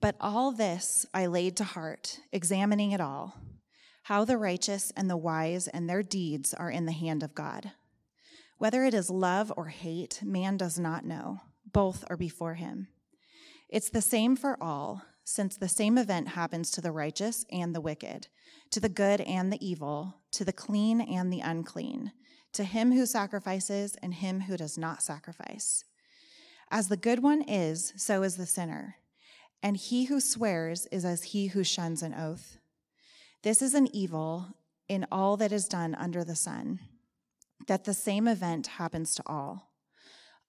But all this I laid to heart, examining it all, how the righteous and the wise and their deeds are in the hand of God. Whether it is love or hate, man does not know. Both are before him. It's the same for all, since the same event happens to the righteous and the wicked, to the good and the evil, to the clean and the unclean, to him who sacrifices and him who does not sacrifice. As the good one is, so is the sinner and he who swears is as he who shuns an oath. This is an evil in all that is done under the sun, that the same event happens to all.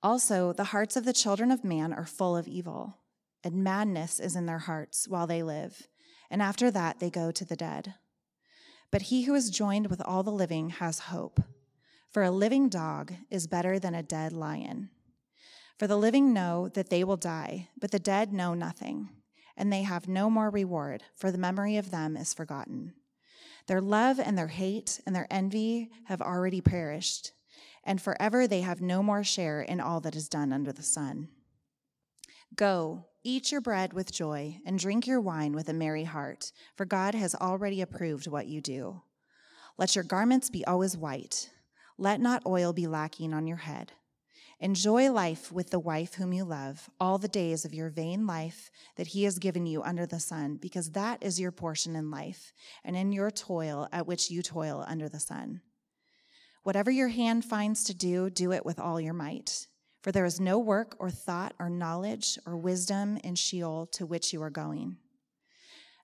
Also, the hearts of the children of man are full of evil, and madness is in their hearts while they live, and after that they go to the dead. But he who is joined with all the living has hope, for a living dog is better than a dead lion. For the living know that they will die, but the dead know nothing, and they have no more reward, for the memory of them is forgotten. Their love and their hate and their envy have already perished, and forever they have no more share in all that is done under the sun. Go, eat your bread with joy, and drink your wine with a merry heart, for God has already approved what you do. Let your garments be always white, let not oil be lacking on your head Enjoy life with the wife whom you love all the days of your vain life that he has given you under the sun, because that is your portion in life and in your toil at which you toil under the sun. Whatever your hand finds to do, do it with all your might. For there is no work or thought or knowledge or wisdom in Sheol to which you are going.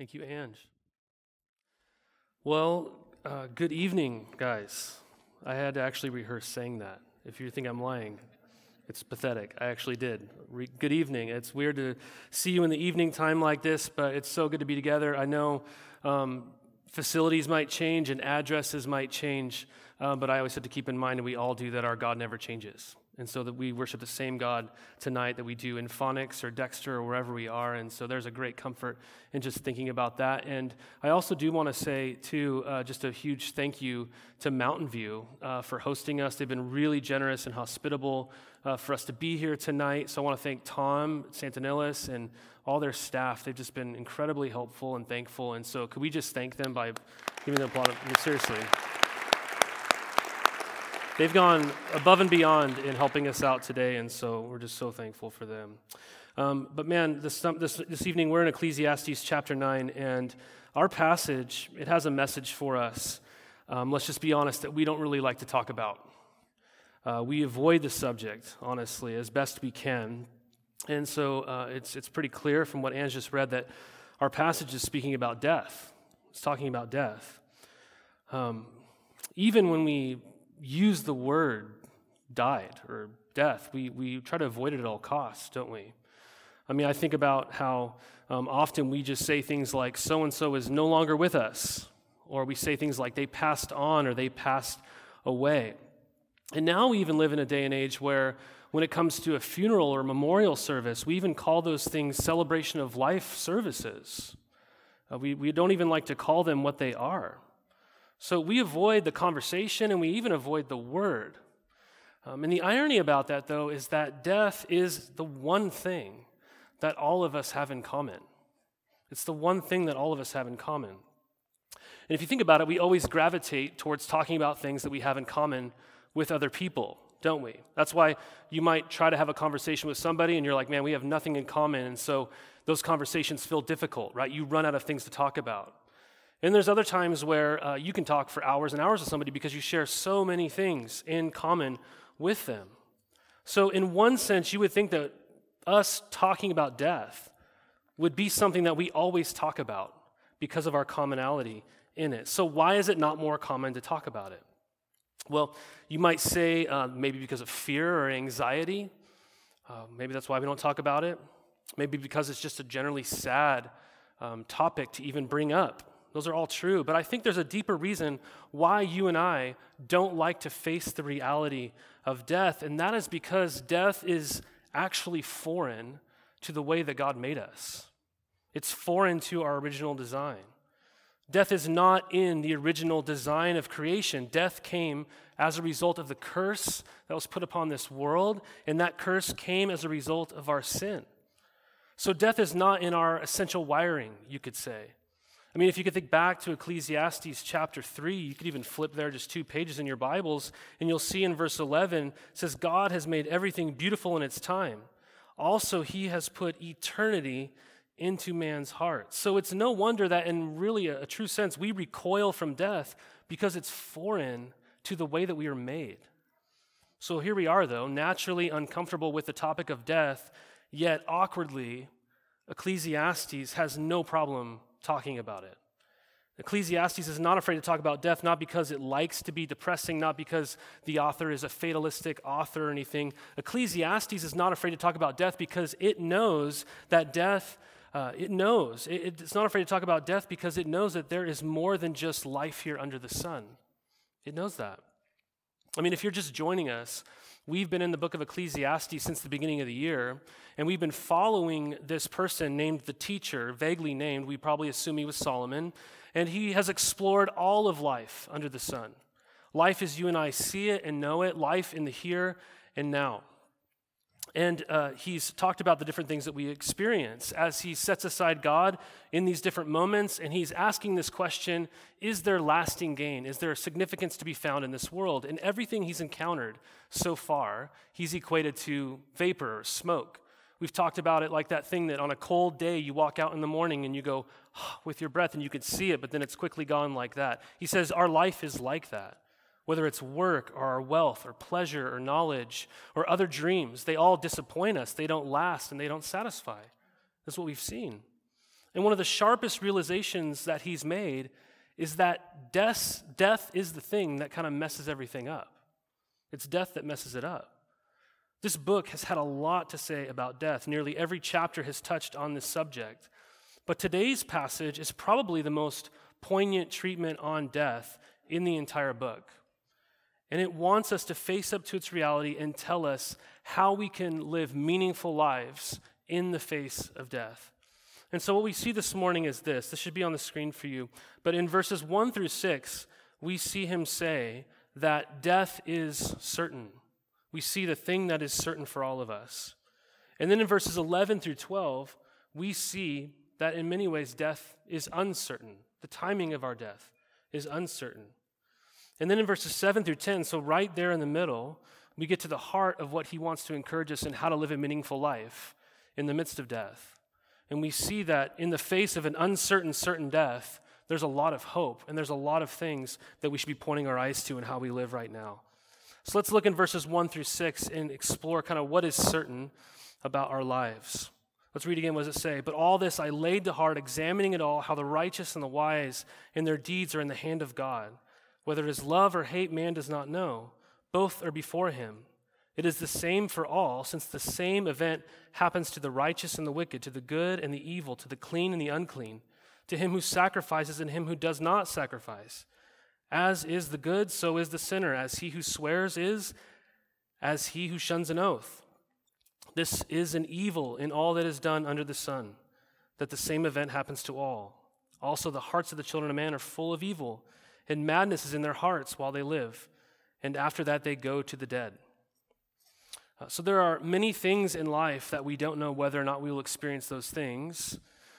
Thank you, Ange. Well, uh, good evening, guys. I had to actually rehearse saying that. If you think I'm lying, it's pathetic. I actually did. Re- good evening. It's weird to see you in the evening time like this, but it's so good to be together. I know um, facilities might change and addresses might change, uh, but I always have to keep in mind, and we all do, that our God never changes. And so that we worship the same God tonight that we do in Phonics or Dexter or wherever we are. And so there's a great comfort in just thinking about that. And I also do want to say, too, uh, just a huge thank you to Mountain View uh, for hosting us. They've been really generous and hospitable uh, for us to be here tonight. So I want to thank Tom Santanillis and all their staff. They've just been incredibly helpful and thankful. And so could we just thank them by giving them a applause? Seriously. They've gone above and beyond in helping us out today, and so we're just so thankful for them. Um, but man, this, this, this evening we're in Ecclesiastes chapter 9, and our passage, it has a message for us. Um, let's just be honest that we don't really like to talk about. Uh, we avoid the subject, honestly, as best we can. And so uh, it's, it's pretty clear from what Anne just read that our passage is speaking about death. It's talking about death. Um, even when we use the word died or death. We, we try to avoid it at all costs, don't we? I mean, I think about how um, often we just say things like, so and so is no longer with us, or we say things like, they passed on or they passed away. And now we even live in a day and age where, when it comes to a funeral or memorial service, we even call those things celebration of life services. Uh, we, we don't even like to call them what they are. So we avoid the conversation and we even avoid the word. Um, and the irony about that, though, is that death is the one thing that all of us have in common. It's the one thing that all of us have in common. And if you think about it, we always gravitate towards talking about things that we have in common with other people, don't we? That's why you might try to have a conversation with somebody and you're like, man, we have nothing in common. And so those conversations feel difficult, right? You run out of things to talk about. And there's other times where uh, you can talk for hours and hours with somebody because you share so many things in common with them. So, in one sense, you would think that us talking about death would be something that we always talk about because of our commonality in it. So, why is it not more common to talk about it? Well, you might say uh, maybe because of fear or anxiety. Uh, maybe that's why we don't talk about it. maybe because it's just a generally sad um, topic to even bring up. Those are all true. But I think there's a deeper reason why you and I don't like to face the reality of death, and that is because death is actually foreign to the way that God made us. It's foreign to our original design. Death is not in the original design of creation. Death came as a result of the curse that was put upon this world, and that curse came as a result of our sin. So death is not in our essential wiring, you could say. I mean, if you could think back to Ecclesiastes chapter 3, you could even flip there just two pages in your Bibles, and you'll see in verse 11, says, God has made everything beautiful in its time. Also, he has put eternity into man's heart. So it's no wonder that, in really a, a true sense, we recoil from death because it's foreign to the way that we are made. So here we are, though, naturally uncomfortable with the topic of death, yet awkwardly, Ecclesiastes has no problem talking about it. Ecclesiastes is not afraid to talk about death, not because it likes to be depressing, not because the author is a fatalistic author or anything. Ecclesiastes is not afraid to talk about death because it knows that death uh, it knows. It, it's not afraid to talk about death because it knows that there is more than just life here under the sun. It knows that. I mean, if you're just joining us, we've been in the book of Ecclesiastes since the beginning of the year, and we've been following this person named the teacher, vaguely named. We probably assume he was Solomon, and he has explored all of life under the sun. Life as you and I see it and know it, life in the here and now. And uh, he's talked about the different things that we experience as he sets aside God in these different moments. And he's asking this question Is there lasting gain? Is there significance to be found in this world? And everything he's encountered so far, he's equated to vapor or smoke. We've talked about it like that thing that on a cold day you walk out in the morning and you go with your breath and you can see it, but then it's quickly gone like that. He says our life is like that whether it's work or our wealth or pleasure or knowledge or other dreams, they all disappoint us. They don't last and they don't satisfy. That's what we've seen. And one of the sharpest realizations that he's made is that death, death is the thing that kind of messes everything up. It's death that messes it up. This book has had a lot to say about death. Nearly every chapter has touched on this subject. But today's passage is probably the most poignant treatment on death in the entire book. And it wants us to face up to its reality and tell us how we can live meaningful lives in the face of death. And so, what we see this morning is this. This should be on the screen for you. But in verses 1 through 6, we see him say that death is certain. We see the thing that is certain for all of us. And then in verses 11 through 12, we see that in many ways death is uncertain. The timing of our death is uncertain. And then in verses 7 through 10, so right there in the middle, we get to the heart of what he wants to encourage us in how to live a meaningful life in the midst of death. And we see that in the face of an uncertain, certain death, there's a lot of hope and there's a lot of things that we should be pointing our eyes to in how we live right now. So let's look in verses 1 through 6 and explore kind of what is certain about our lives. Let's read again. What does it say? But all this I laid to heart, examining it all, how the righteous and the wise in their deeds are in the hand of God. Whether it is love or hate, man does not know. Both are before him. It is the same for all, since the same event happens to the righteous and the wicked, to the good and the evil, to the clean and the unclean, to him who sacrifices and him who does not sacrifice. As is the good, so is the sinner. As he who swears is, as he who shuns an oath. This is an evil in all that is done under the sun, that the same event happens to all. Also, the hearts of the children of man are full of evil and madness is in their hearts while they live, and after that they go to the dead. Uh, so there are many things in life that we don't know whether or not we will experience those things,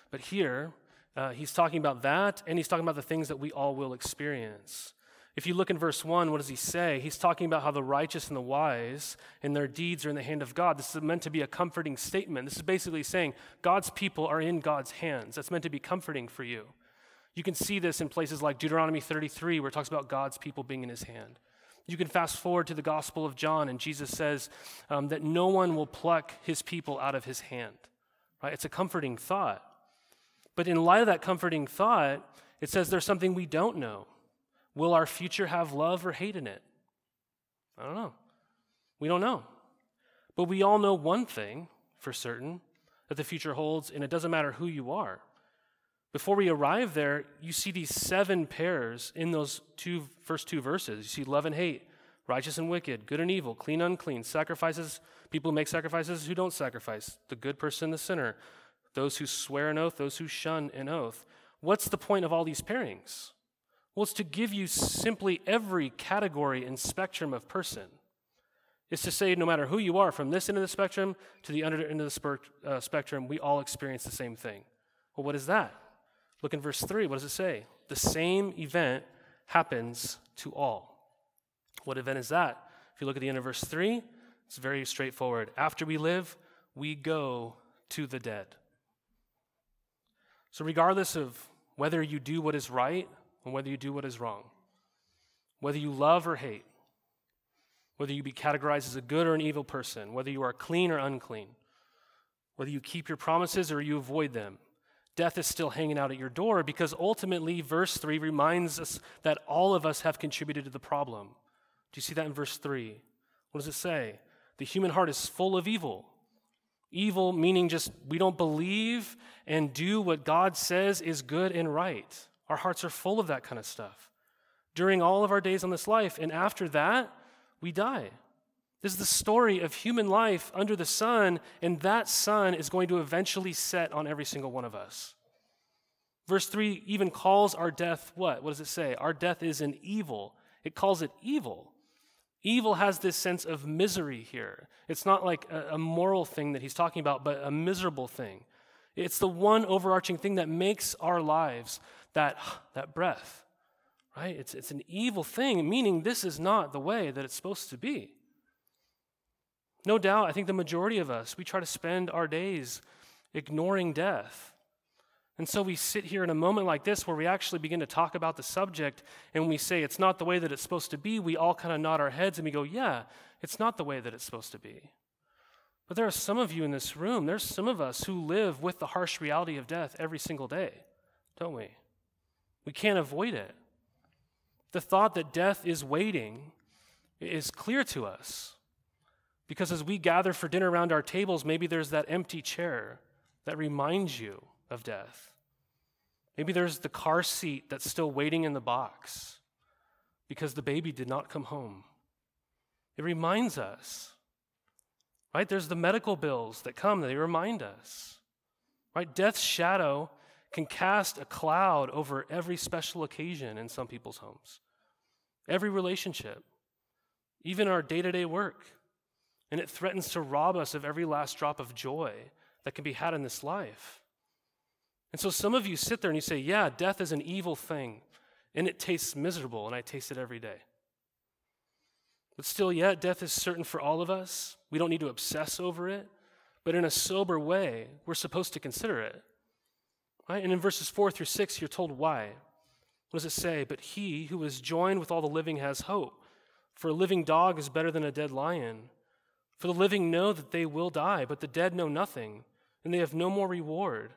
but here uh, he's talking about that, and he's talking about the things that we all will experience. If you look in verse 1, what does he say? He's talking about how the righteous and the wise and their deeds are in the hand of God. This is meant to be a comforting statement. This is basically saying God's people are in God's hands. That's meant to be comforting for you. You can see this in places like Deuteronomy 33, where it talks about God's people being in his hand. You can fast forward to the Gospel of John, and Jesus says um, that no one will pluck his people out of his hand. Right? It's a comforting thought. But in light of that comforting thought, it says there's something we don't know. Will our future have love or hate in it? I don't know. We don't know. But we all know one thing for certain that the future holds, and it doesn't matter who you are. Before we arrive there, you see these seven pairs in those two first two verses. You see love and hate, righteous and wicked, good and evil, clean, and unclean, sacrifices, people who make sacrifices who don't sacrifice, the good person, the sinner, those who swear an oath, those who shun an oath. What's the point of all these pairings? Well, it's to give you simply every category and spectrum of person. It's to say, no matter who you are, from this end of the spectrum to the other end of the uh, spectrum, we all experience the same thing. Well, what is that? Look in verse 3. What does it say? The same event happens to all. What event is that? If you look at the end of verse 3, it's very straightforward. After we live, we go to the dead. So, regardless of whether you do what is right and whether you do what is wrong, whether you love or hate, whether you be categorized as a good or an evil person, whether you are clean or unclean, whether you keep your promises or you avoid them, death is still hanging out at your door because ultimately, verse 3 reminds us that all of us have contributed to the problem. Do you see that in verse 3? What does it say? The human heart is full of evil. Evil meaning just we don't believe and do what God says is good and right. Our hearts are full of that kind of stuff during all of our days on this life. And after that, we die. This is the story of human life under the sun, and that sun is going to eventually set on every single one of us. Verse 3 even calls our death what? What does it say? Our death is an evil. It calls it evil. Evil has this sense of misery here. It's not like a, moral thing that he's talking about, but a miserable thing. It's the one overarching thing that makes our lives that, that breath, right? It's, it's an evil thing, meaning this is not the way that it's supposed to be. No doubt, I think the majority of us, we try to spend our days ignoring death and so we sit here in a moment like this where we actually begin to talk about the subject and we say it's not the way that it's supposed to be. We all kind of nod our heads and we go, yeah, it's not the way that it's supposed to be. But there are some of you in this room, there's some of us who live with the harsh reality of death every single day, don't we? We can't avoid it. The thought that death is waiting is clear to us. Because as we gather for dinner around our tables, maybe there's that empty chair that reminds you of death. Maybe there's the car seat that's still waiting in the box because the baby did not come home. It reminds us, right? There's the medical bills that come, they remind us, right? Death's shadow can cast a cloud over every special occasion in some people's homes, every relationship, even our day to day work. And it threatens to rob us of every last drop of joy that can be had in this life. And so some of you sit there and you say, Yeah, death is an evil thing, and it tastes miserable, and I taste it every day. But still, yet, death is certain for all of us. We don't need to obsess over it, but in a sober way, we're supposed to consider it. Right? And in verses 4 through 6, you're told why. What does it say? But he who is joined with all the living has hope. For a living dog is better than a dead lion. For the living know that they will die, but the dead know nothing, and they have no more reward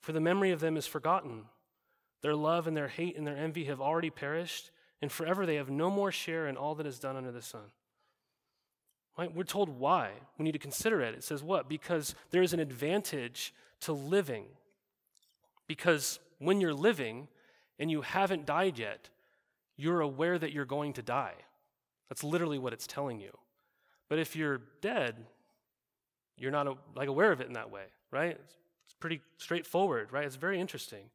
for the memory of them is forgotten. Their love and their hate and their envy have already perished, and forever they have no more share in all that is done under the sun. Right? We're told why. We need to consider it. It says what? Because there is an advantage to living. Because when you're living and you haven't died yet, you're aware that you're going to die. That's literally what it's telling you. But if you're dead, you're not like aware of it in that way, right? It's pretty straightforward, right? It's very interesting.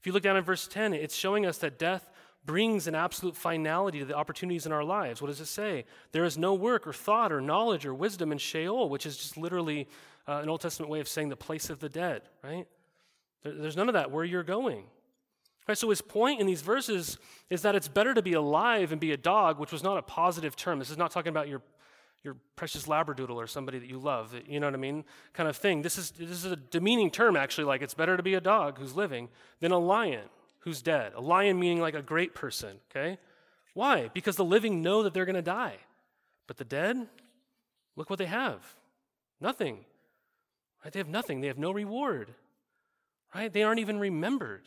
If you look down at verse 10, it's showing us that death brings an absolute finality to the opportunities in our lives. What does it say? There is no work or thought or knowledge or wisdom in Sheol, which is just literally uh, an Old Testament way of saying the place of the dead, right? There, there's none of that where you're going. Right, so his point in these verses is that it's better to be alive and be a dog, which was not a positive term. This is not talking about your your precious labradoodle or somebody that you love, you know what I mean? Kind of thing. This is, this is a demeaning term, actually, like it's better to be a dog who's living than a lion who's dead. A lion meaning like a great person, okay? Why? Because the living know that they're going to die. But the dead, look what they have nothing. Right? They have nothing, they have no reward. Right? They aren't even remembered.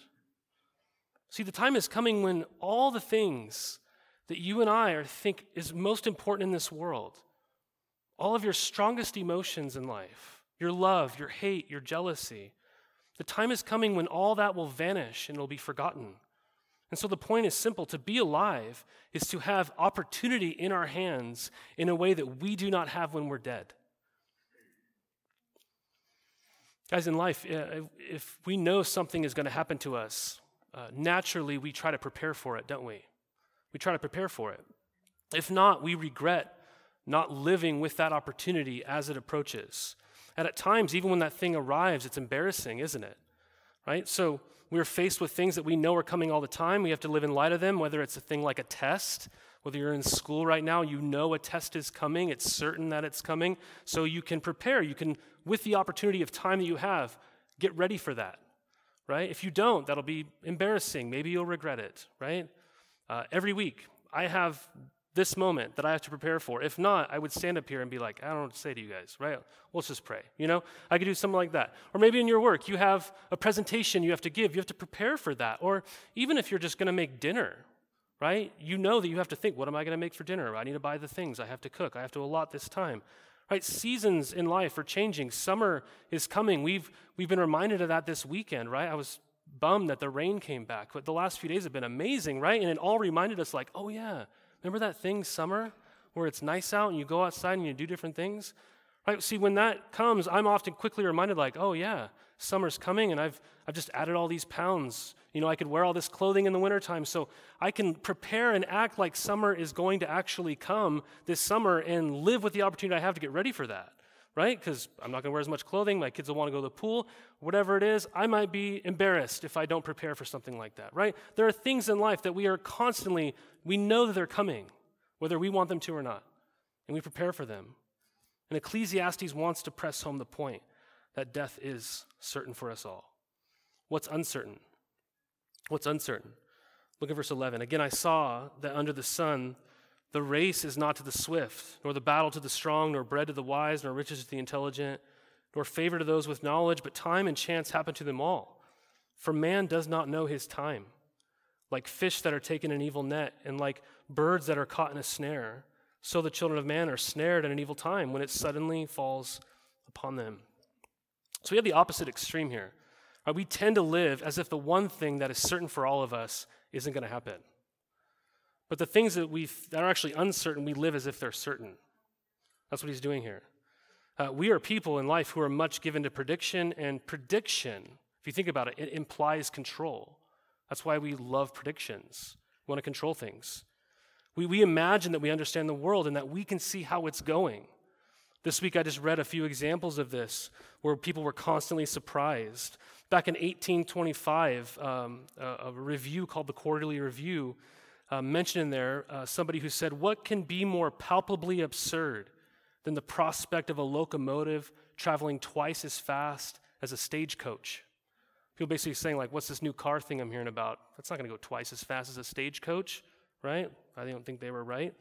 See, the time is coming when all the things that you and I are think is most important in this world all of your strongest emotions in life, your love, your hate, your jealousy. The time is coming when all that will vanish and it'll be forgotten. And so the point is simple to be alive is to have opportunity in our hands in a way that we do not have when we're dead. Guys, in life, if we know something is going to happen to us, uh, naturally we try to prepare for it, don't we? We try to prepare for it. If not, we regret not living with that opportunity as it approaches. And at times, even when that thing arrives, it's embarrassing, isn't it? Right? So we're faced with things that we know are coming all the time. We have to live in light of them, whether it's a thing like a test, whether you're in school right now, you know a test is coming, it's certain that it's coming, so you can prepare. You can, with the opportunity of time that you have, get ready for that, right? If you don't, that'll be embarrassing. Maybe you'll regret it, right? Uh, every week, I have this moment that I have to prepare for. If not, I would stand up here and be like, I don't know to say to you guys, right? Let's just pray. You know, I could do something like that. Or maybe in your work, you have a presentation you have to give, you have to prepare for that. Or even if you're just going to make dinner, right? You know that you have to think, what am I going to make for dinner? I need to buy the things, I have to cook, I have to allot this time. Right? Seasons in life are changing. Summer is coming. We've, we've been reminded of that this weekend, right? I was bummed that the rain came back, but the last few days have been amazing, right? And it all reminded us, like, oh, yeah, Remember that thing, summer, where it's nice out and you go outside and you do different things? Right? See, when that comes, I'm often quickly reminded, like, oh, yeah, summer's coming and I've, I've just added all these pounds. You know, I could wear all this clothing in the wintertime. So I can prepare and act like summer is going to actually come this summer and live with the opportunity I have to get ready for that right? Because I'm not going to wear as much clothing. My kids will want to go to the pool. Whatever it is, I might be embarrassed if I don't prepare for something like that, right? There are things in life that we are constantly, we know that they're coming, whether we want them to or not, and we prepare for them. And Ecclesiastes wants to press home the point that death is certain for us all. What's uncertain? What's uncertain? Look at verse 11. Again, I saw that under the sun, the race is not to the swift, nor the battle to the strong, nor bread to the wise, nor riches to the intelligent, nor favor to those with knowledge, but time and chance happen to them all. For man does not know his time. Like fish that are taken in an evil net, and like birds that are caught in a snare, so the children of man are snared in an evil time when it suddenly falls upon them. So we have the opposite extreme here. Uh, we tend to live as if the one thing that is certain for all of us isn't going to happen. But the things that, we that are actually uncertain, we live as if they're certain. That's what he's doing here. Uh, we are people in life who are much given to prediction, and prediction, if you think about it, it implies control. That's why we love predictions. We want to control things. We, we imagine that we understand the world and that we can see how it's going. This week I just read a few examples of this where people were constantly surprised. Back in 1825, um, a, a review called the Quarterly Review uh, mentioned in there uh, somebody who said, What can be more palpably absurd than the prospect of a locomotive traveling twice as fast as a stagecoach? People basically saying, like, what's this new car thing I'm hearing about? That's not going to go twice as fast as a stagecoach, right? I don't think they were right.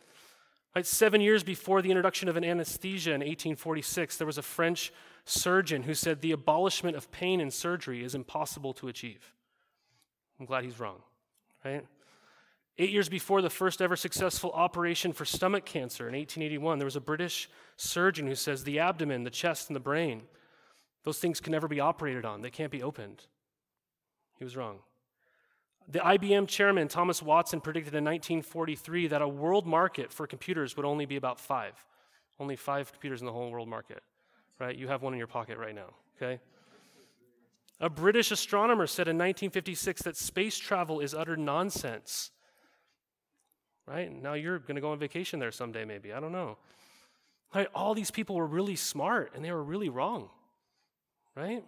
Right, seven years before the introduction of an anesthesia in 1846, there was a French surgeon who said the abolishment of pain in surgery is impossible to achieve. I'm glad he's wrong, right? Eight years before the first ever successful operation for stomach cancer in 1881, there was a British surgeon who says the abdomen, the chest, and the brain, those things can never be operated on. They can't be opened. He was wrong. The IBM chairman, Thomas Watson, predicted in 1943 that a world market for computers would only be about five. Only five computers in the whole world market, right? You have one in your pocket right now, okay? A British astronomer said in 1956 that space travel is utter nonsense right? Now you're going to go on vacation there someday, maybe. I don't know. Right? All these people were really smart and they were really wrong, right?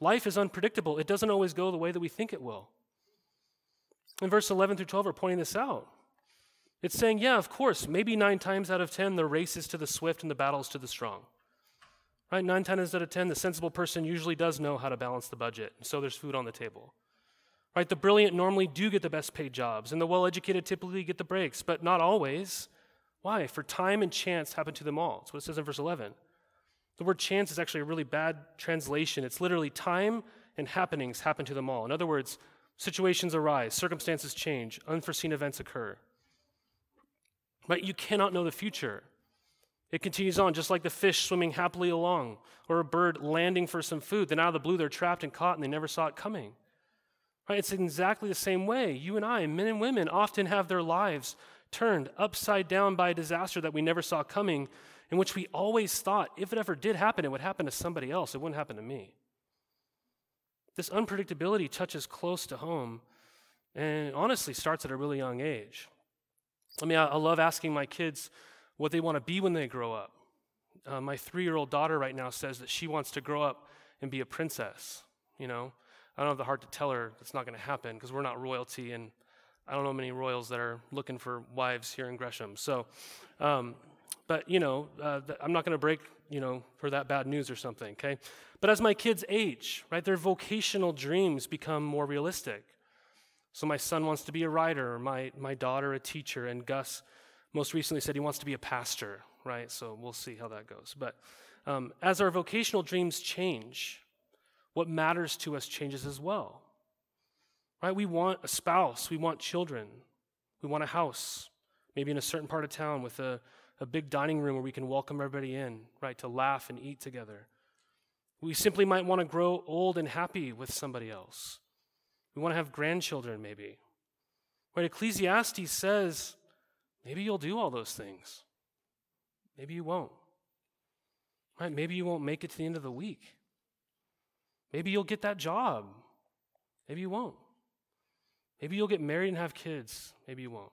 Life is unpredictable. It doesn't always go the way that we think it will. In verse 11 through 12, we're pointing this out. It's saying, yeah, of course, maybe nine times out of 10, the race is to the swift and the battle is to the strong. Right? Nine times out of 10, the sensible person usually does know how to balance the budget, so there's food on the table. Right? The brilliant normally do get the best paid jobs, and the well educated typically get the breaks, but not always. Why? For time and chance happen to them all. That's what it says in verse 11. The word chance is actually a really bad translation. It's literally time and happenings happen to them all. In other words, situations arise, circumstances change, unforeseen events occur. Right? You cannot know the future. It continues on, just like the fish swimming happily along, or a bird landing for some food. Then out of the blue, they're trapped and caught, and they never saw it coming. Right? It's exactly the same way. You and I, men and women, often have their lives turned upside down by a disaster that we never saw coming, in which we always thought if it ever did happen, it would happen to somebody else. It wouldn't happen to me. This unpredictability touches close to home and honestly starts at a really young age. I mean, I, I love asking my kids what they want to be when they grow up. Uh, my three year old daughter right now says that she wants to grow up and be a princess. You know, I don't have the heart to tell her it's not going to happen because we're not royalty, and I don't know many royals that are looking for wives here in Gresham. So, um, but you know, uh, I'm not going to break you know for that bad news or something. Okay, but as my kids age, right, their vocational dreams become more realistic. So my son wants to be a writer, my my daughter a teacher, and Gus most recently said he wants to be a pastor. Right, so we'll see how that goes. But um, as our vocational dreams change, what matters to us changes as well. Right? We want a spouse, we want children, we want a house, maybe in a certain part of town with a, a big dining room where we can welcome everybody in, right, to laugh and eat together. We simply might want to grow old and happy with somebody else. We want to have grandchildren, maybe. Right? Ecclesiastes says maybe you'll do all those things. Maybe you won't. Right? Maybe you won't make it to the end of the week. Maybe you'll get that job. Maybe you won't. Maybe you'll get married and have kids. Maybe you won't.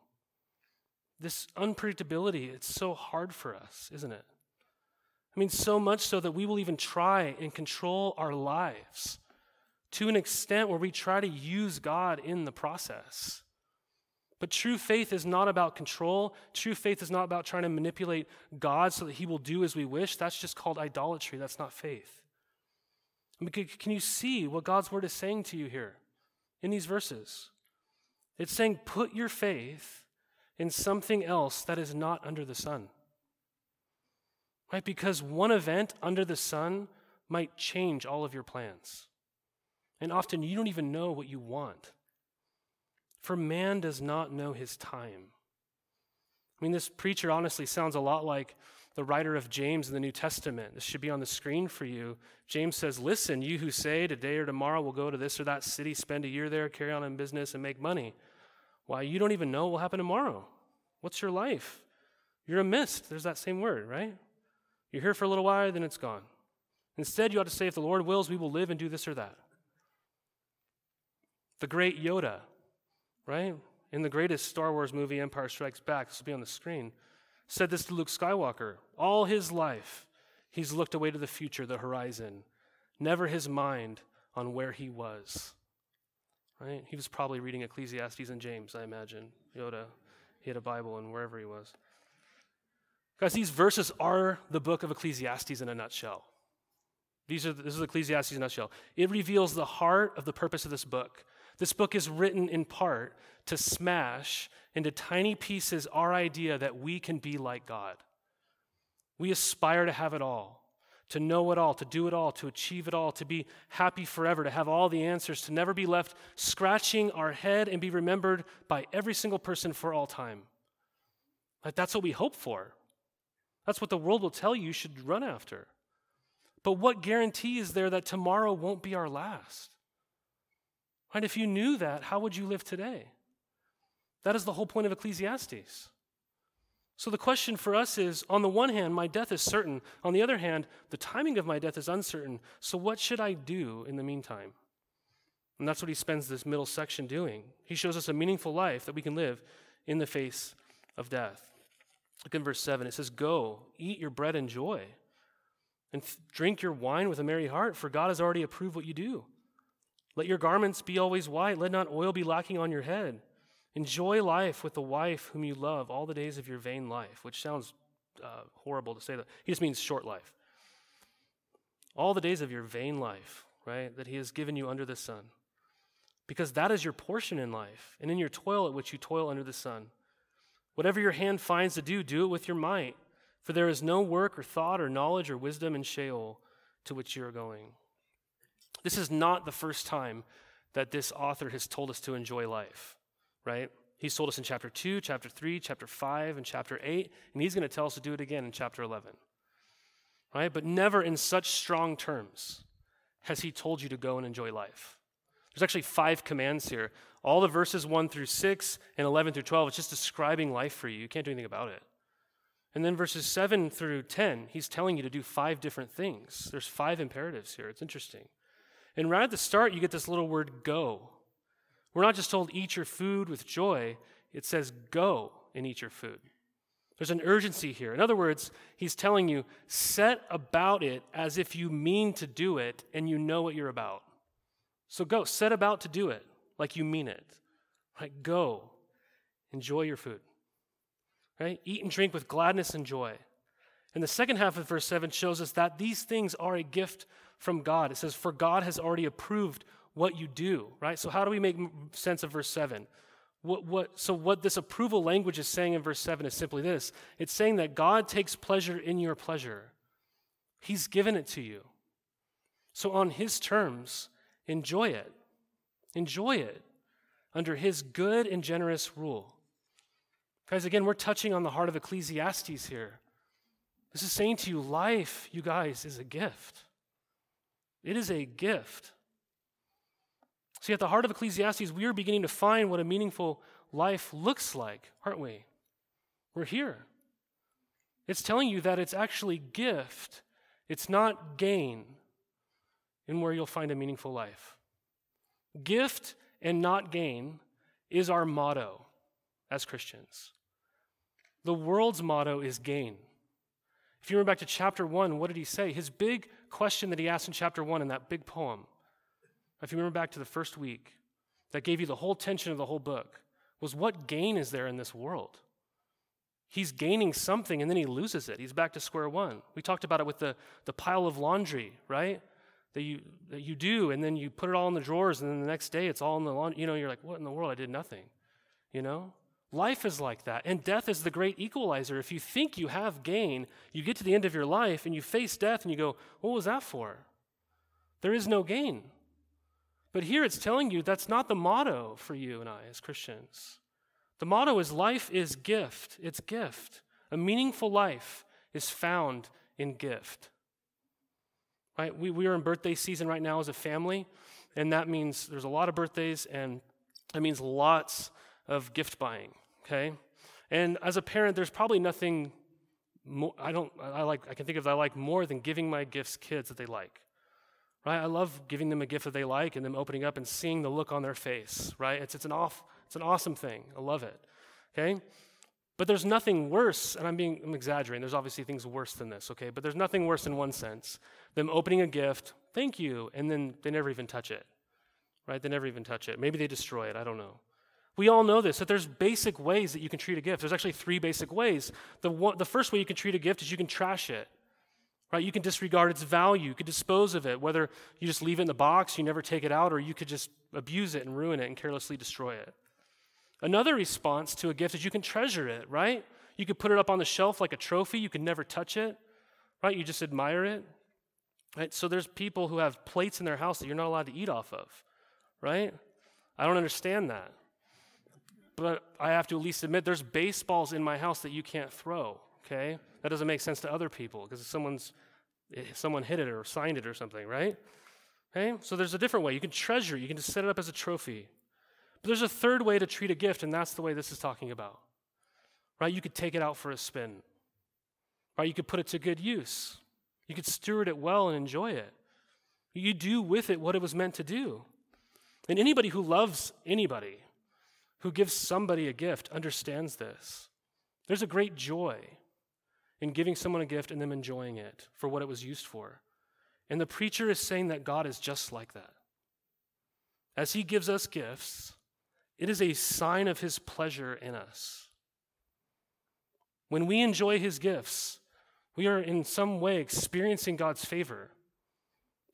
This unpredictability, it's so hard for us, isn't it? I mean, so much so that we will even try and control our lives to an extent where we try to use God in the process. But true faith is not about control. True faith is not about trying to manipulate God so that he will do as we wish. That's just called idolatry. That's not faith. Can you see what God's word is saying to you here in these verses? It's saying, put your faith in something else that is not under the sun. Right? Because one event under the sun might change all of your plans. And often you don't even know what you want. For man does not know his time. I mean, this preacher honestly sounds a lot like the writer of James in the New Testament. This should be on the screen for you. James says, Listen, you who say today or tomorrow we'll go to this or that city, spend a year there, carry on in business, and make money. Why, you don't even know what will happen tomorrow. What's your life? You're a mist. There's that same word, right? You're here for a little while, then it's gone. Instead, you ought to say, if the Lord wills, we will live and do this or that. The great Yoda, right? In the greatest Star Wars movie, Empire Strikes Back, this will be on the screen said this to Luke Skywalker. All his life, he's looked away to the future, the horizon, never his mind on where he was. Right? He was probably reading Ecclesiastes and James, I imagine. Yoda, he had a Bible and wherever he was. Guys, these verses are the book of Ecclesiastes in a nutshell. These are, this is Ecclesiastes in a nutshell. It reveals the heart of the purpose of this book. This book is written in part to smash into tiny pieces our idea that we can be like God. We aspire to have it all, to know it all, to do it all, to achieve it all, to be happy forever, to have all the answers, to never be left scratching our head and be remembered by every single person for all time. Like that's what we hope for. That's what the world will tell you you should run after. But what guarantee is there that tomorrow won't be our last? And if you knew that, how would you live today? That is the whole point of Ecclesiastes. So the question for us is on the one hand, my death is certain. On the other hand, the timing of my death is uncertain. So what should I do in the meantime? And that's what he spends this middle section doing. He shows us a meaningful life that we can live in the face of death. Look in verse 7. It says, Go, eat your bread and joy, and drink your wine with a merry heart, for God has already approved what you do. Let your garments be always white, let not oil be lacking on your head. Enjoy life with the wife whom you love all the days of your vain life, which sounds uh, horrible to say that. He just means short life. All the days of your vain life, right, that He has given you under the sun. Because that is your portion in life, and in your toil at which you toil under the sun. Whatever your hand finds to do, do it with your might, for there is no work or thought or knowledge or wisdom in Sheol to which you are going. This is not the first time that this author has told us to enjoy life right? He's told us in chapter 2, chapter 3, chapter 5, and chapter 8, and he's going to tell us to do it again in chapter 11. Right? But never in such strong terms has he told you to go and enjoy life. There's actually five commands here. All the verses 1 through 6 and 11 through 12, it's just describing life for you. You can't do anything about it. And then verses 7 through 10, he's telling you to do five different things. There's five imperatives here. It's interesting. And right at the start, you get this little word go. We're not just told eat your food with joy, it says go and eat your food. There's an urgency here. In other words, he's telling you set about it as if you mean to do it and you know what you're about. So go, set about to do it like you mean it. Right? Go. Enjoy your food. Right? Eat and drink with gladness and joy. And the second half of verse 7 shows us that these things are a gift from God. It says, For God has already approved what you do, right? So, how do we make sense of verse 7? What, what, so, what this approval language is saying in verse 7 is simply this it's saying that God takes pleasure in your pleasure, He's given it to you. So, on His terms, Enjoy it. Enjoy it under his good and generous rule. Guys, again, we're touching on the heart of Ecclesiastes here. This is saying to you, life, you guys, is a gift. It is a gift. See, at the heart of Ecclesiastes, we are beginning to find what a meaningful life looks like, aren't we? We're here. It's telling you that it's actually gift, it's not gain in where you'll find a meaningful life. Gift and not gain is our motto as Christians. The world's motto is gain. If you remember back to chapter one, what did he say? His big question that he asked in chapter one in that big poem, if you remember back to the first week, that gave you the whole tension of the whole book, was what gain is there in this world? He's gaining something and then he loses it. He's back to square one. We talked about it with the, the pile of laundry, right? that you that you do and then you put it all in the drawers and then the next day it's all in the laundry you know you're like what in the world i did nothing you know life is like that and death is the great equalizer. If you think you have gain you get to the end of your life and you face death and you go what was that for? There is no gain. But here it's telling you that's not the motto for you and i as christians. The motto is life is gift. It's gift. A meaningful life is found in gift. Right? We, we are in birthday season right now as a family, and that means there's a lot of birthdays, and that means lots of gift buying, okay? And as a parent, there's probably nothing more, I don't, I like, I can think of that I like more than giving my gifts kids that they like. Right? I love giving them a gift that they like and them opening up and seeing the look on their face, right? It's, it's, an, off, it's an awesome thing. I love it. Okay? But there's nothing worse, and I'm being I'm exaggerating. There's obviously things worse than this, okay? But there's nothing worse in one sense. Them opening a gift, thank you, and then they never even touch it. Right? They never even touch it. Maybe they destroy it. I don't know. We all know this that there's basic ways that you can treat a gift. There's actually three basic ways. The, one, the first way you can treat a gift is you can trash it. Right? You can disregard its value. You could dispose of it, whether you just leave it in the box, you never take it out, or you could just abuse it and ruin it and carelessly destroy it. Another response to a gift is you can treasure it, right? You could put it up on the shelf like a trophy. You can never touch it, right? You just admire it. Right? So there's people who have plates in their house that you're not allowed to eat off of, right? I don't understand that. But I have to at least admit there's baseballs in my house that you can't throw, okay? That doesn't make sense to other people because someone's eh, someone hit it or signed it or something, right? Okay? So there's a different way. You can treasure, you can just set it up as a trophy. But there's a third way to treat a gift, and that's the way this is talking about. Right? You could take it out for a spin. Right? You could put it to good use. You could steward it well and enjoy it. You do with it what it was meant to do. And anybody who loves anybody, who gives somebody a gift, understands this. There's a great joy in giving someone a gift and them enjoying it for what it was used for. And the preacher is saying that God is just like that. As he gives us gifts, it is a sign of his pleasure in us. When we enjoy his gifts, we are in some way experiencing God's favor.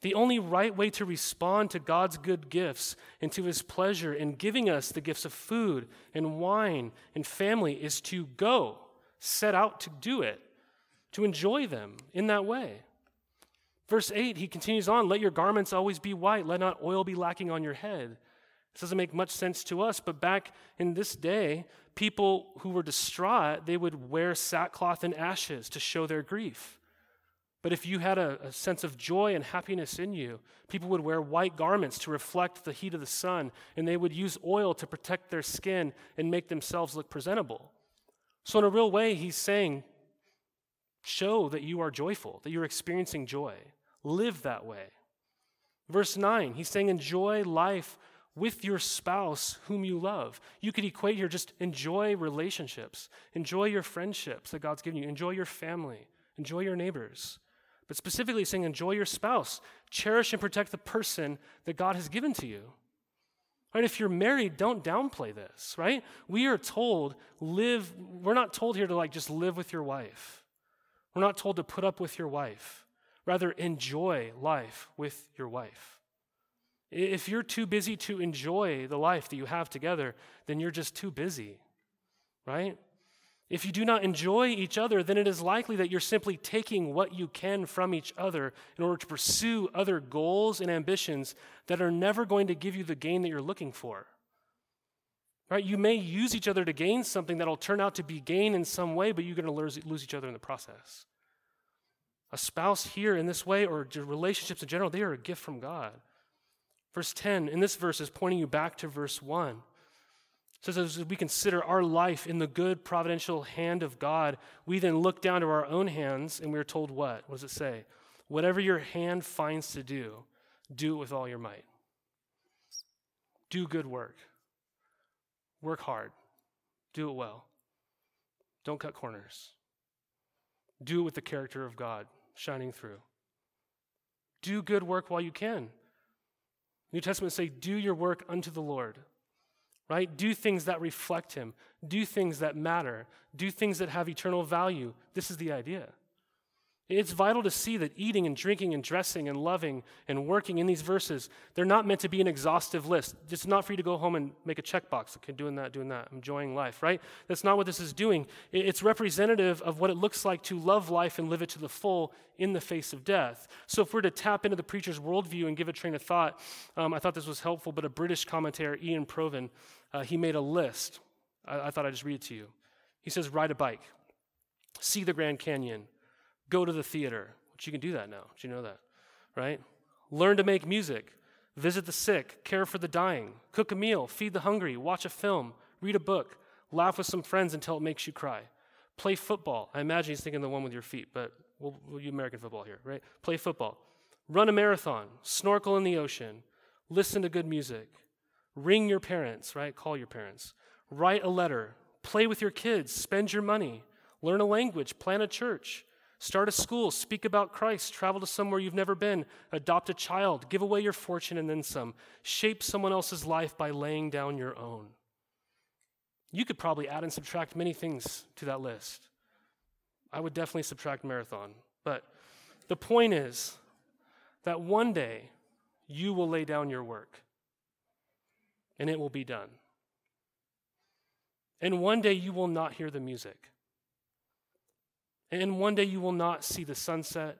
The only right way to respond to God's good gifts and to his pleasure in giving us the gifts of food and wine and family is to go, set out to do it, to enjoy them in that way. Verse 8, he continues on, let your garments always be white, let not oil be lacking on your head. This doesn't make much sense to us, but back in this day, people who were distraught, they would wear sackcloth and ashes to show their grief. But if you had a, a, sense of joy and happiness in you, people would wear white garments to reflect the heat of the sun, and they would use oil to protect their skin and make themselves look presentable. So, in a real way, he's saying, show that you are joyful, that you're experiencing joy. Live that way. Verse 9, he's saying, enjoy life with your spouse whom you love. You could equate here just enjoy relationships, enjoy your friendships that God's given you, enjoy your family, enjoy your neighbors. But specifically saying, enjoy your spouse, cherish and protect the person that God has given to you. Right? If you're married, don't downplay this, right? We are told live, we're not told here to like just live with your wife. We're not told to put up with your wife. Rather, enjoy life with your wife. If you're too busy to enjoy the life that you have together, then you're just too busy, right? If you do not enjoy each other, then it is likely that you're simply taking what you can from each other in order to pursue other goals and ambitions that are never going to give you the gain that you're looking for. Right? You may use each other to gain something that'll turn out to be gain in some way, but you're going to lose, each other in the process. A spouse here in this way, or relationships in general, they are a gift from God. Verse 10 in this verse is pointing you back to verse 1. Says, as we consider our life in the good providential hand of God, we then look down to our own hands and we are told what? What does it say? Whatever your hand finds to do, do it with all your might. Do good work. Work hard. Do it well. Don't cut corners. Do it with the character of God shining through. Do good work while you can. New Testament say, do your work unto the Lord, right? Do things that reflect Him. Do things that matter. Do things that have eternal value. This is the idea. It's vital to see that eating and drinking and dressing and loving and working in these verses, they're not meant to be an exhaustive list. It's not for you to go home and make a checkbox. Okay, doing that, doing that, enjoying life, right? That's not what this is doing. It's representative of what it looks like to love life and live it to the full in the face of death. So if we're to tap into the preacher's worldview and give a train of thought, um, I thought this was helpful, but a British commentator, Iain Provan, uh, he made a list. I, I thought I'd just read it to you. He says, ride a bike, see the Grand Canyon, go to the theater, which you can do that now. Do you know that? Right? Learn to make music, visit the sick, care for the dying, cook a meal, feed the hungry, watch a film, read a book, laugh with some friends until it makes you cry. Play football. I imagine he's thinking the one with your feet, but we'll, we'll use American football here, right? Play football. Run a marathon, snorkel in the ocean, listen to good music, ring your parents, right? Call your parents, write a letter, play with your kids, spend your money, learn a language, plan a church, Start a school, speak about Christ, travel to somewhere you've never been, adopt a child, give away your fortune and then some. Shape someone else's life by laying down your own. You could probably add and subtract many things to that list. I would definitely subtract marathon. But the point is that one day you will lay down your work and it will be done. And one day you will not hear the music. And one day you will not see the sunset.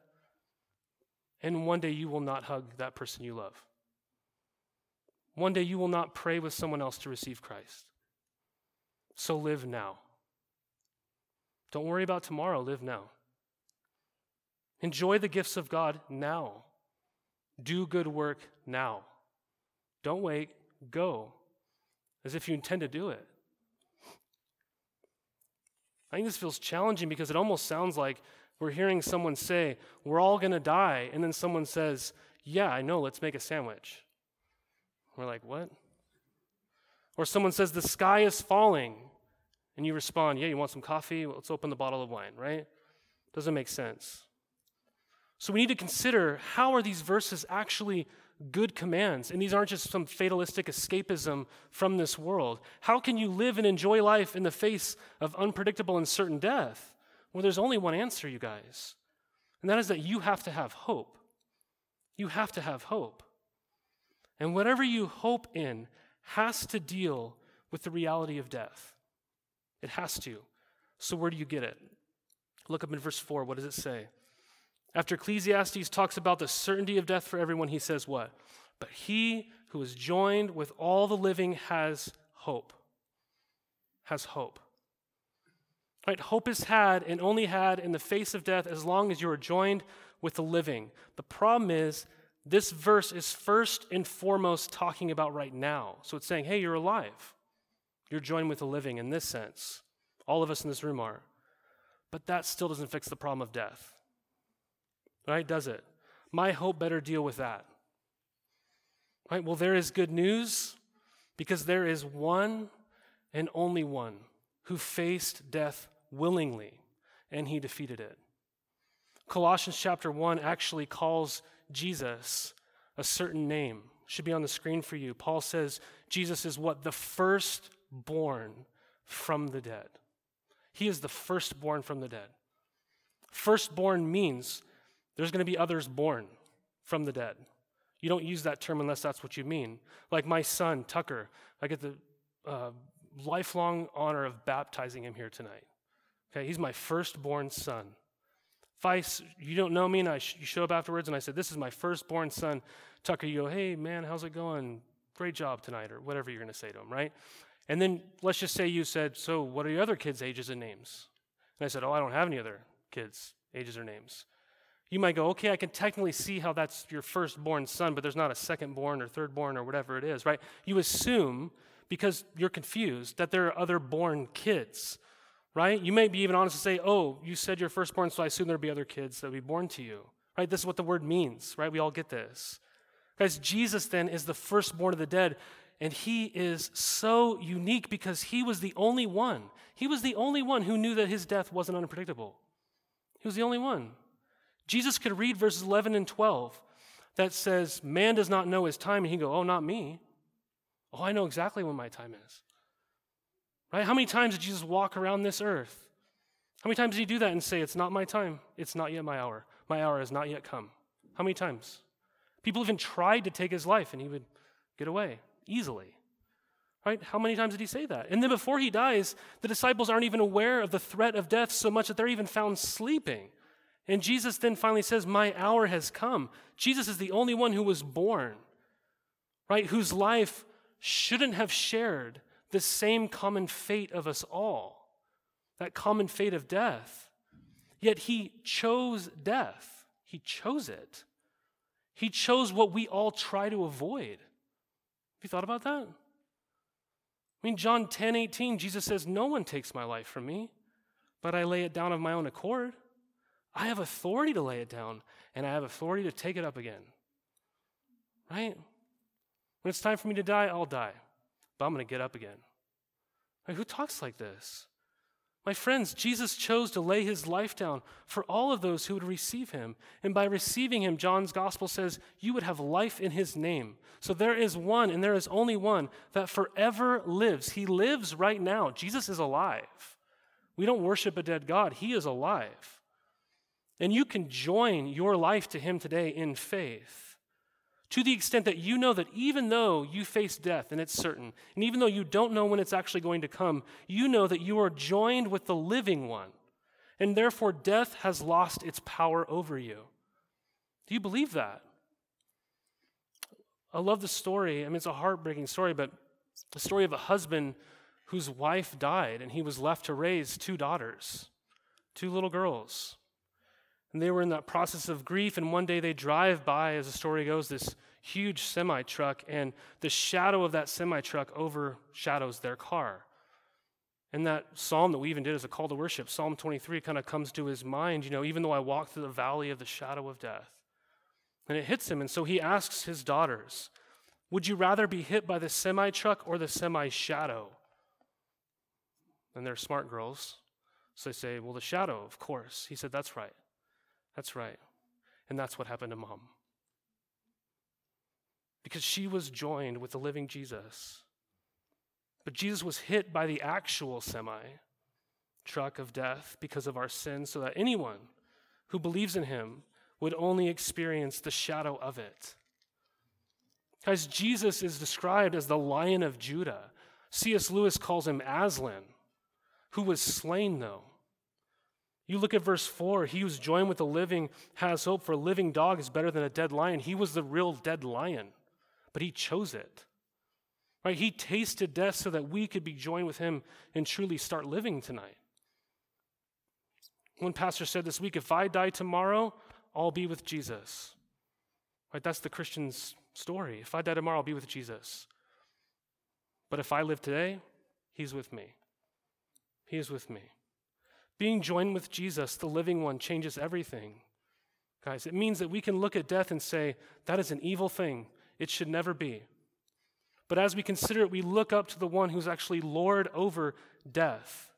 And one day you will not hug that person you love. One day you will not pray with someone else to receive Christ. So live now. Don't worry about tomorrow, live now. Enjoy the gifts of God now. Do good work now. Don't wait, go as if you intend to do it. I think this feels challenging because it almost sounds like we're hearing someone say, We're all going to die. And then someone says, Yeah, I know, let's make a sandwich. We're like, What? Or someone says, The sky is falling. And you respond, Yeah, you want some coffee? Well, let's open the bottle of wine, right? Doesn't make sense. So we need to consider how are these verses actually good commands. And these aren't just some fatalistic escapism from this world. How can you live and enjoy life in the face of unpredictable and certain death? Well, there's only one answer, you guys, and that is that you have to have hope. You have to have hope. And whatever you hope in has to deal with the reality of death. It has to. So, where do you get it? Look up in verse 4. What does it say? After Ecclesiastes talks about the certainty of death for everyone, he says what? But he who is joined with all the living has hope. Has hope. Right? Hope is had and only had in the face of death as long as you are joined with the living. The problem is, this verse is first and foremost talking about right now. So it's saying, hey, you're alive. You're joined with the living in this sense. All of us in this room are. But that still doesn't fix the problem of death. Right? Does it? My hope better deal with that. Right? Well, there is good news because there is one and only one who faced death willingly and he defeated it. Colossians chapter 1 actually calls Jesus a certain name. Should be on the screen for you. Paul says Jesus is what? The firstborn from the dead. He is the firstborn from the dead. Firstborn means there's going to be others born from the dead. You don't use that term unless that's what you mean. Like my son, Tucker, I get the uh, lifelong honor of baptizing him here tonight. Okay, he's my firstborn son. If I, you don't know me and I, you show up afterwards and I said, This is my firstborn son, Tucker, you go, Hey, man, how's it going? Great job tonight, or whatever you're going to say to him, right? And then let's just say you said, So what are your other kids' ages and names? And I said, Oh, I don't have any other kids' ages or names. You might go, Okay, I can technically see how that's your firstborn son, but there's not a secondborn or thirdborn or whatever it is, right? You assume, because you're confused, that there are other born kids right? You may be even honest to say, oh, you said you're firstborn, so I assume there'll be other kids that'll be born to you, right? This is what the word means, right? We all get this. Guys, Jesus then is the firstborn of the dead, and he is so unique because he was the only one. He was the only one who knew that his death wasn't unpredictable. He was the only one. Jesus could read verses 11 and 12 that says, Man does not know his time, and he go, Oh, not me. Oh, I know exactly when my time is. Right? How many times did Jesus walk around this earth? How many times did he do that and say, It's not my time, it's not yet my hour, my hour has not yet come? How many times? People even tried to take his life and he would get away easily. Right? How many times did he say that? And then before he dies, the disciples aren't even aware of the threat of death so much that they're even found sleeping. And Jesus then finally says, My hour has come. Jesus is the only one who was born, right? Whose life shouldn't have shared the same common fate of us all, that common fate of death. Yet he chose death. He chose it. He chose what we all try to avoid. Have you thought about that? I mean, John 10 18, Jesus says, No one takes my life from me, but I lay it down of my own accord. I have authority to lay it down, and I have authority to take it up again. Right? When it's time for me to die, I'll die but I'm going to get up again. Like, who talks like this? My friends, Jesus chose to lay his life down for all of those who would receive him. And by receiving him, John's gospel says, you would have life in his name. So there is one, and there is only one that forever lives. He lives right now. Jesus is alive. We don't worship a dead God, he is alive. And you can join your life to him today in faith to the extent that you know that even though you face death and it's certain, and even though you don't know when it's actually going to come, you know that you are joined with the living one, and therefore death has lost its power over you. Do you believe that? I love the story. I mean, it's a heartbreaking story, but the story of a husband whose wife died, and he was left to raise two daughters, two little girls. And they were in that process of grief, and one day they drive by, as the story goes, this huge semi truck, and the shadow of that semi truck overshadows their car. And that psalm that we even did as a call to worship, Psalm 23, kind of comes to his mind, you know, even though I walk through the valley of the shadow of death. And it hits him, and so he asks his daughters, Would you rather be hit by the semi truck or the semi shadow? And they're smart girls. So they say, Well, the shadow, of course. He said, That's right. That's right. And that's what happened to mom. Because she was joined with the living Jesus. But Jesus was hit by the actual semi truck of death because of our sins, so that anyone who believes in him would only experience the shadow of it. Guys, Jesus is described as the lion of Judah. C.S. Lewis calls him Aslan, who was slain, though. You look at verse 4 he who's joined with the living has hope, for a living dog is better than a dead lion. He was the real dead lion. but he chose it. Right? He tasted death so that we could be joined with him and truly start living tonight. One pastor said this week if I die tomorrow, I'll be with Jesus. Right? That's the Christian's story. If I die tomorrow, I'll be with Jesus. But if I live today, he's with me. He is with me. Being joined with Jesus, the living one, changes everything. Guys, it means that we can look at death and say, that is an evil thing. It should never be. But as we consider it, we look up to the one who's actually Lord over death.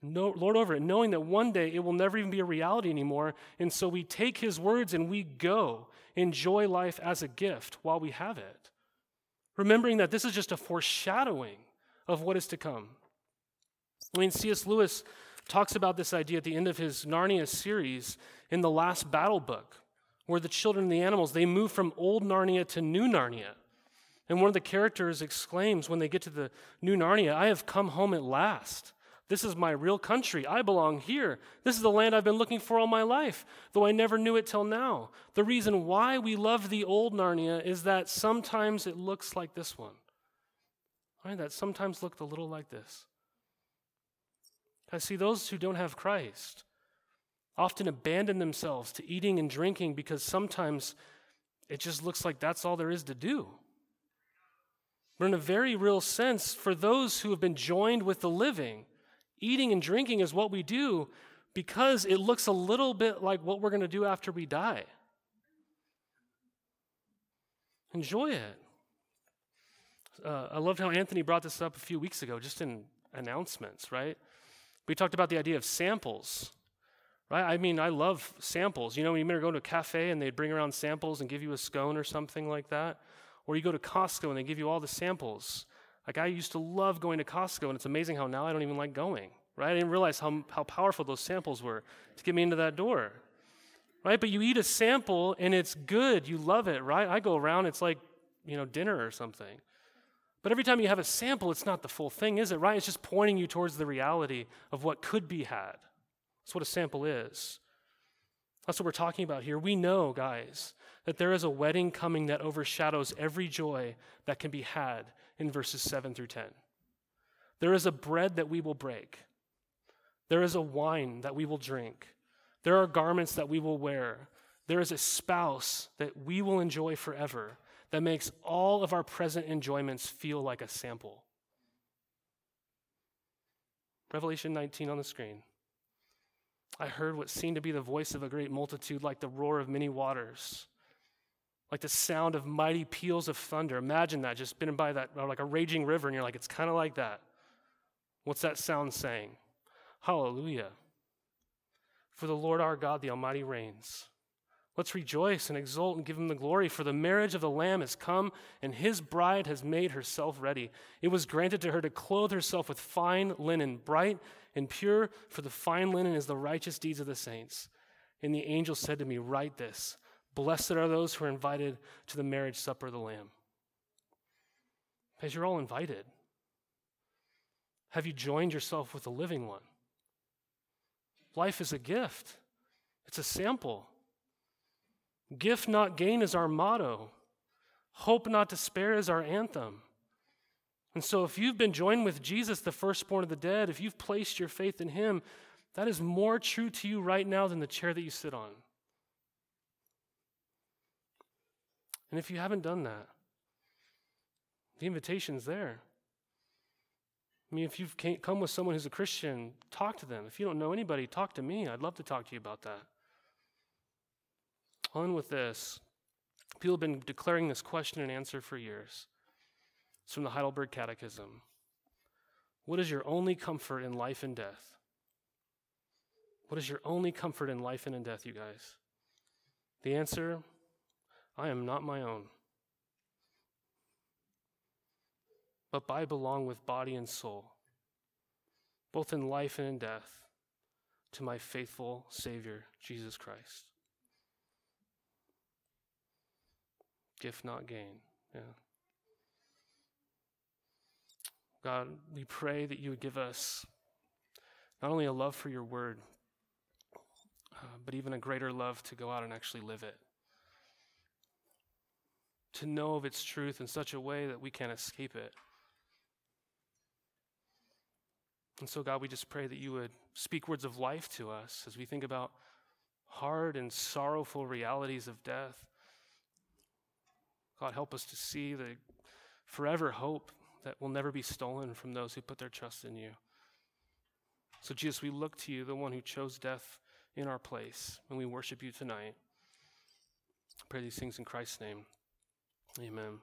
No, Lord over it, knowing that one day it will never even be a reality anymore. And so we take his words and we go enjoy life as a gift while we have it. Remembering that this is just a foreshadowing of what is to come. I mean, C.S. Lewis talks about this idea at the end of his Narnia series in the last battle book, where the children and the animals, they move from old Narnia to new Narnia. And one of the characters exclaims when they get to the new Narnia, I have come home at last. This is my real country. I belong here. This is the land I've been looking for all my life, though I never knew it till now. The reason why we love the old Narnia is that sometimes it looks like this one. Right? That sometimes looked a little like this. I see those who don't have Christ often abandon themselves to eating and drinking because sometimes it just looks like that's all there is to do. But in a very real sense, for those who have been joined with the living, eating and drinking is what we do because it looks a little bit like what we're going to do after we die. Enjoy it. Uh, I loved how Anthony brought this up a few weeks ago, just in announcements, right? We talked about the idea of samples, right? I mean, I love samples. You know, when you remember going to a cafe and they'd bring around samples and give you a scone or something like that? Or you go to Costco and they give you all the samples. Like I used to love going to Costco, and it's amazing how now I don't even like going, right? I didn't realize how, how powerful those samples were to get me into that door, right? But you eat a sample and it's good, you love it, right? I go around, it's like, you know, dinner or something. But every time you have a sample, it's not the full thing, is it, right? It's just pointing you towards the reality of what could be had. That's what a sample is. That's what we're talking about here. We know, guys, that there is a wedding coming that overshadows every joy that can be had in verses 7 through 10. There is a bread that we will break, there is a wine that we will drink, there are garments that we will wear, there is a spouse that we will enjoy forever that makes all of our present enjoyments feel like a sample. Revelation 19 on the screen. I heard what seemed to be the voice of a great multitude, like the roar of many waters like the sound of mighty peals of thunder. Imagine that, just been by that, like a raging river, and you're like, it's kind of like that. What's that sound saying? Hallelujah. For the Lord our God, the Almighty, reigns. Let's rejoice and exult and give him the glory, for the marriage of the Lamb has come, and his bride has made herself ready. It was granted to her to clothe herself with fine linen, bright and pure, for the fine linen is the righteous deeds of the saints. And the angel said to me, Write this Blessed are those who are invited to the marriage supper of the Lamb. Because you're all invited. Have you joined yourself with the living one? Life is a gift, it's a sample. Gift not gain is our motto. Hope not despair is our anthem. And so, if you've been joined with Jesus, the firstborn of the dead, if you've placed your faith in him, that is more true to you right now than the chair that you sit on. And if you haven't done that, the invitation's there. I mean, if you've come with someone who's a Christian, talk to them. If you don't know anybody, talk to me. I'd love to talk to you about that. On with this. People have been declaring this question and answer for years. It's from the Heidelberg Catechism. What is your only comfort in life and death? What is your only comfort in life and in death, you guys? The answer I am not my own, but I belong with body and soul, both in life and in death, to my faithful Savior, Jesus Christ. Gift not gain. Yeah. God, we pray that you would give us not only a love for your word, uh, but even a greater love to go out and actually live it. to know of its truth in such a way that we can't escape it. And so, God, we just pray that you would speak words of life to us as we think about hard and sorrowful realities of death. God, help us to see the forever hope that will never be stolen from those who put their trust in you. So, Jesus, we look to you, the one who chose death in our place, and we worship you tonight. I pray these things in Christ's name. Amen.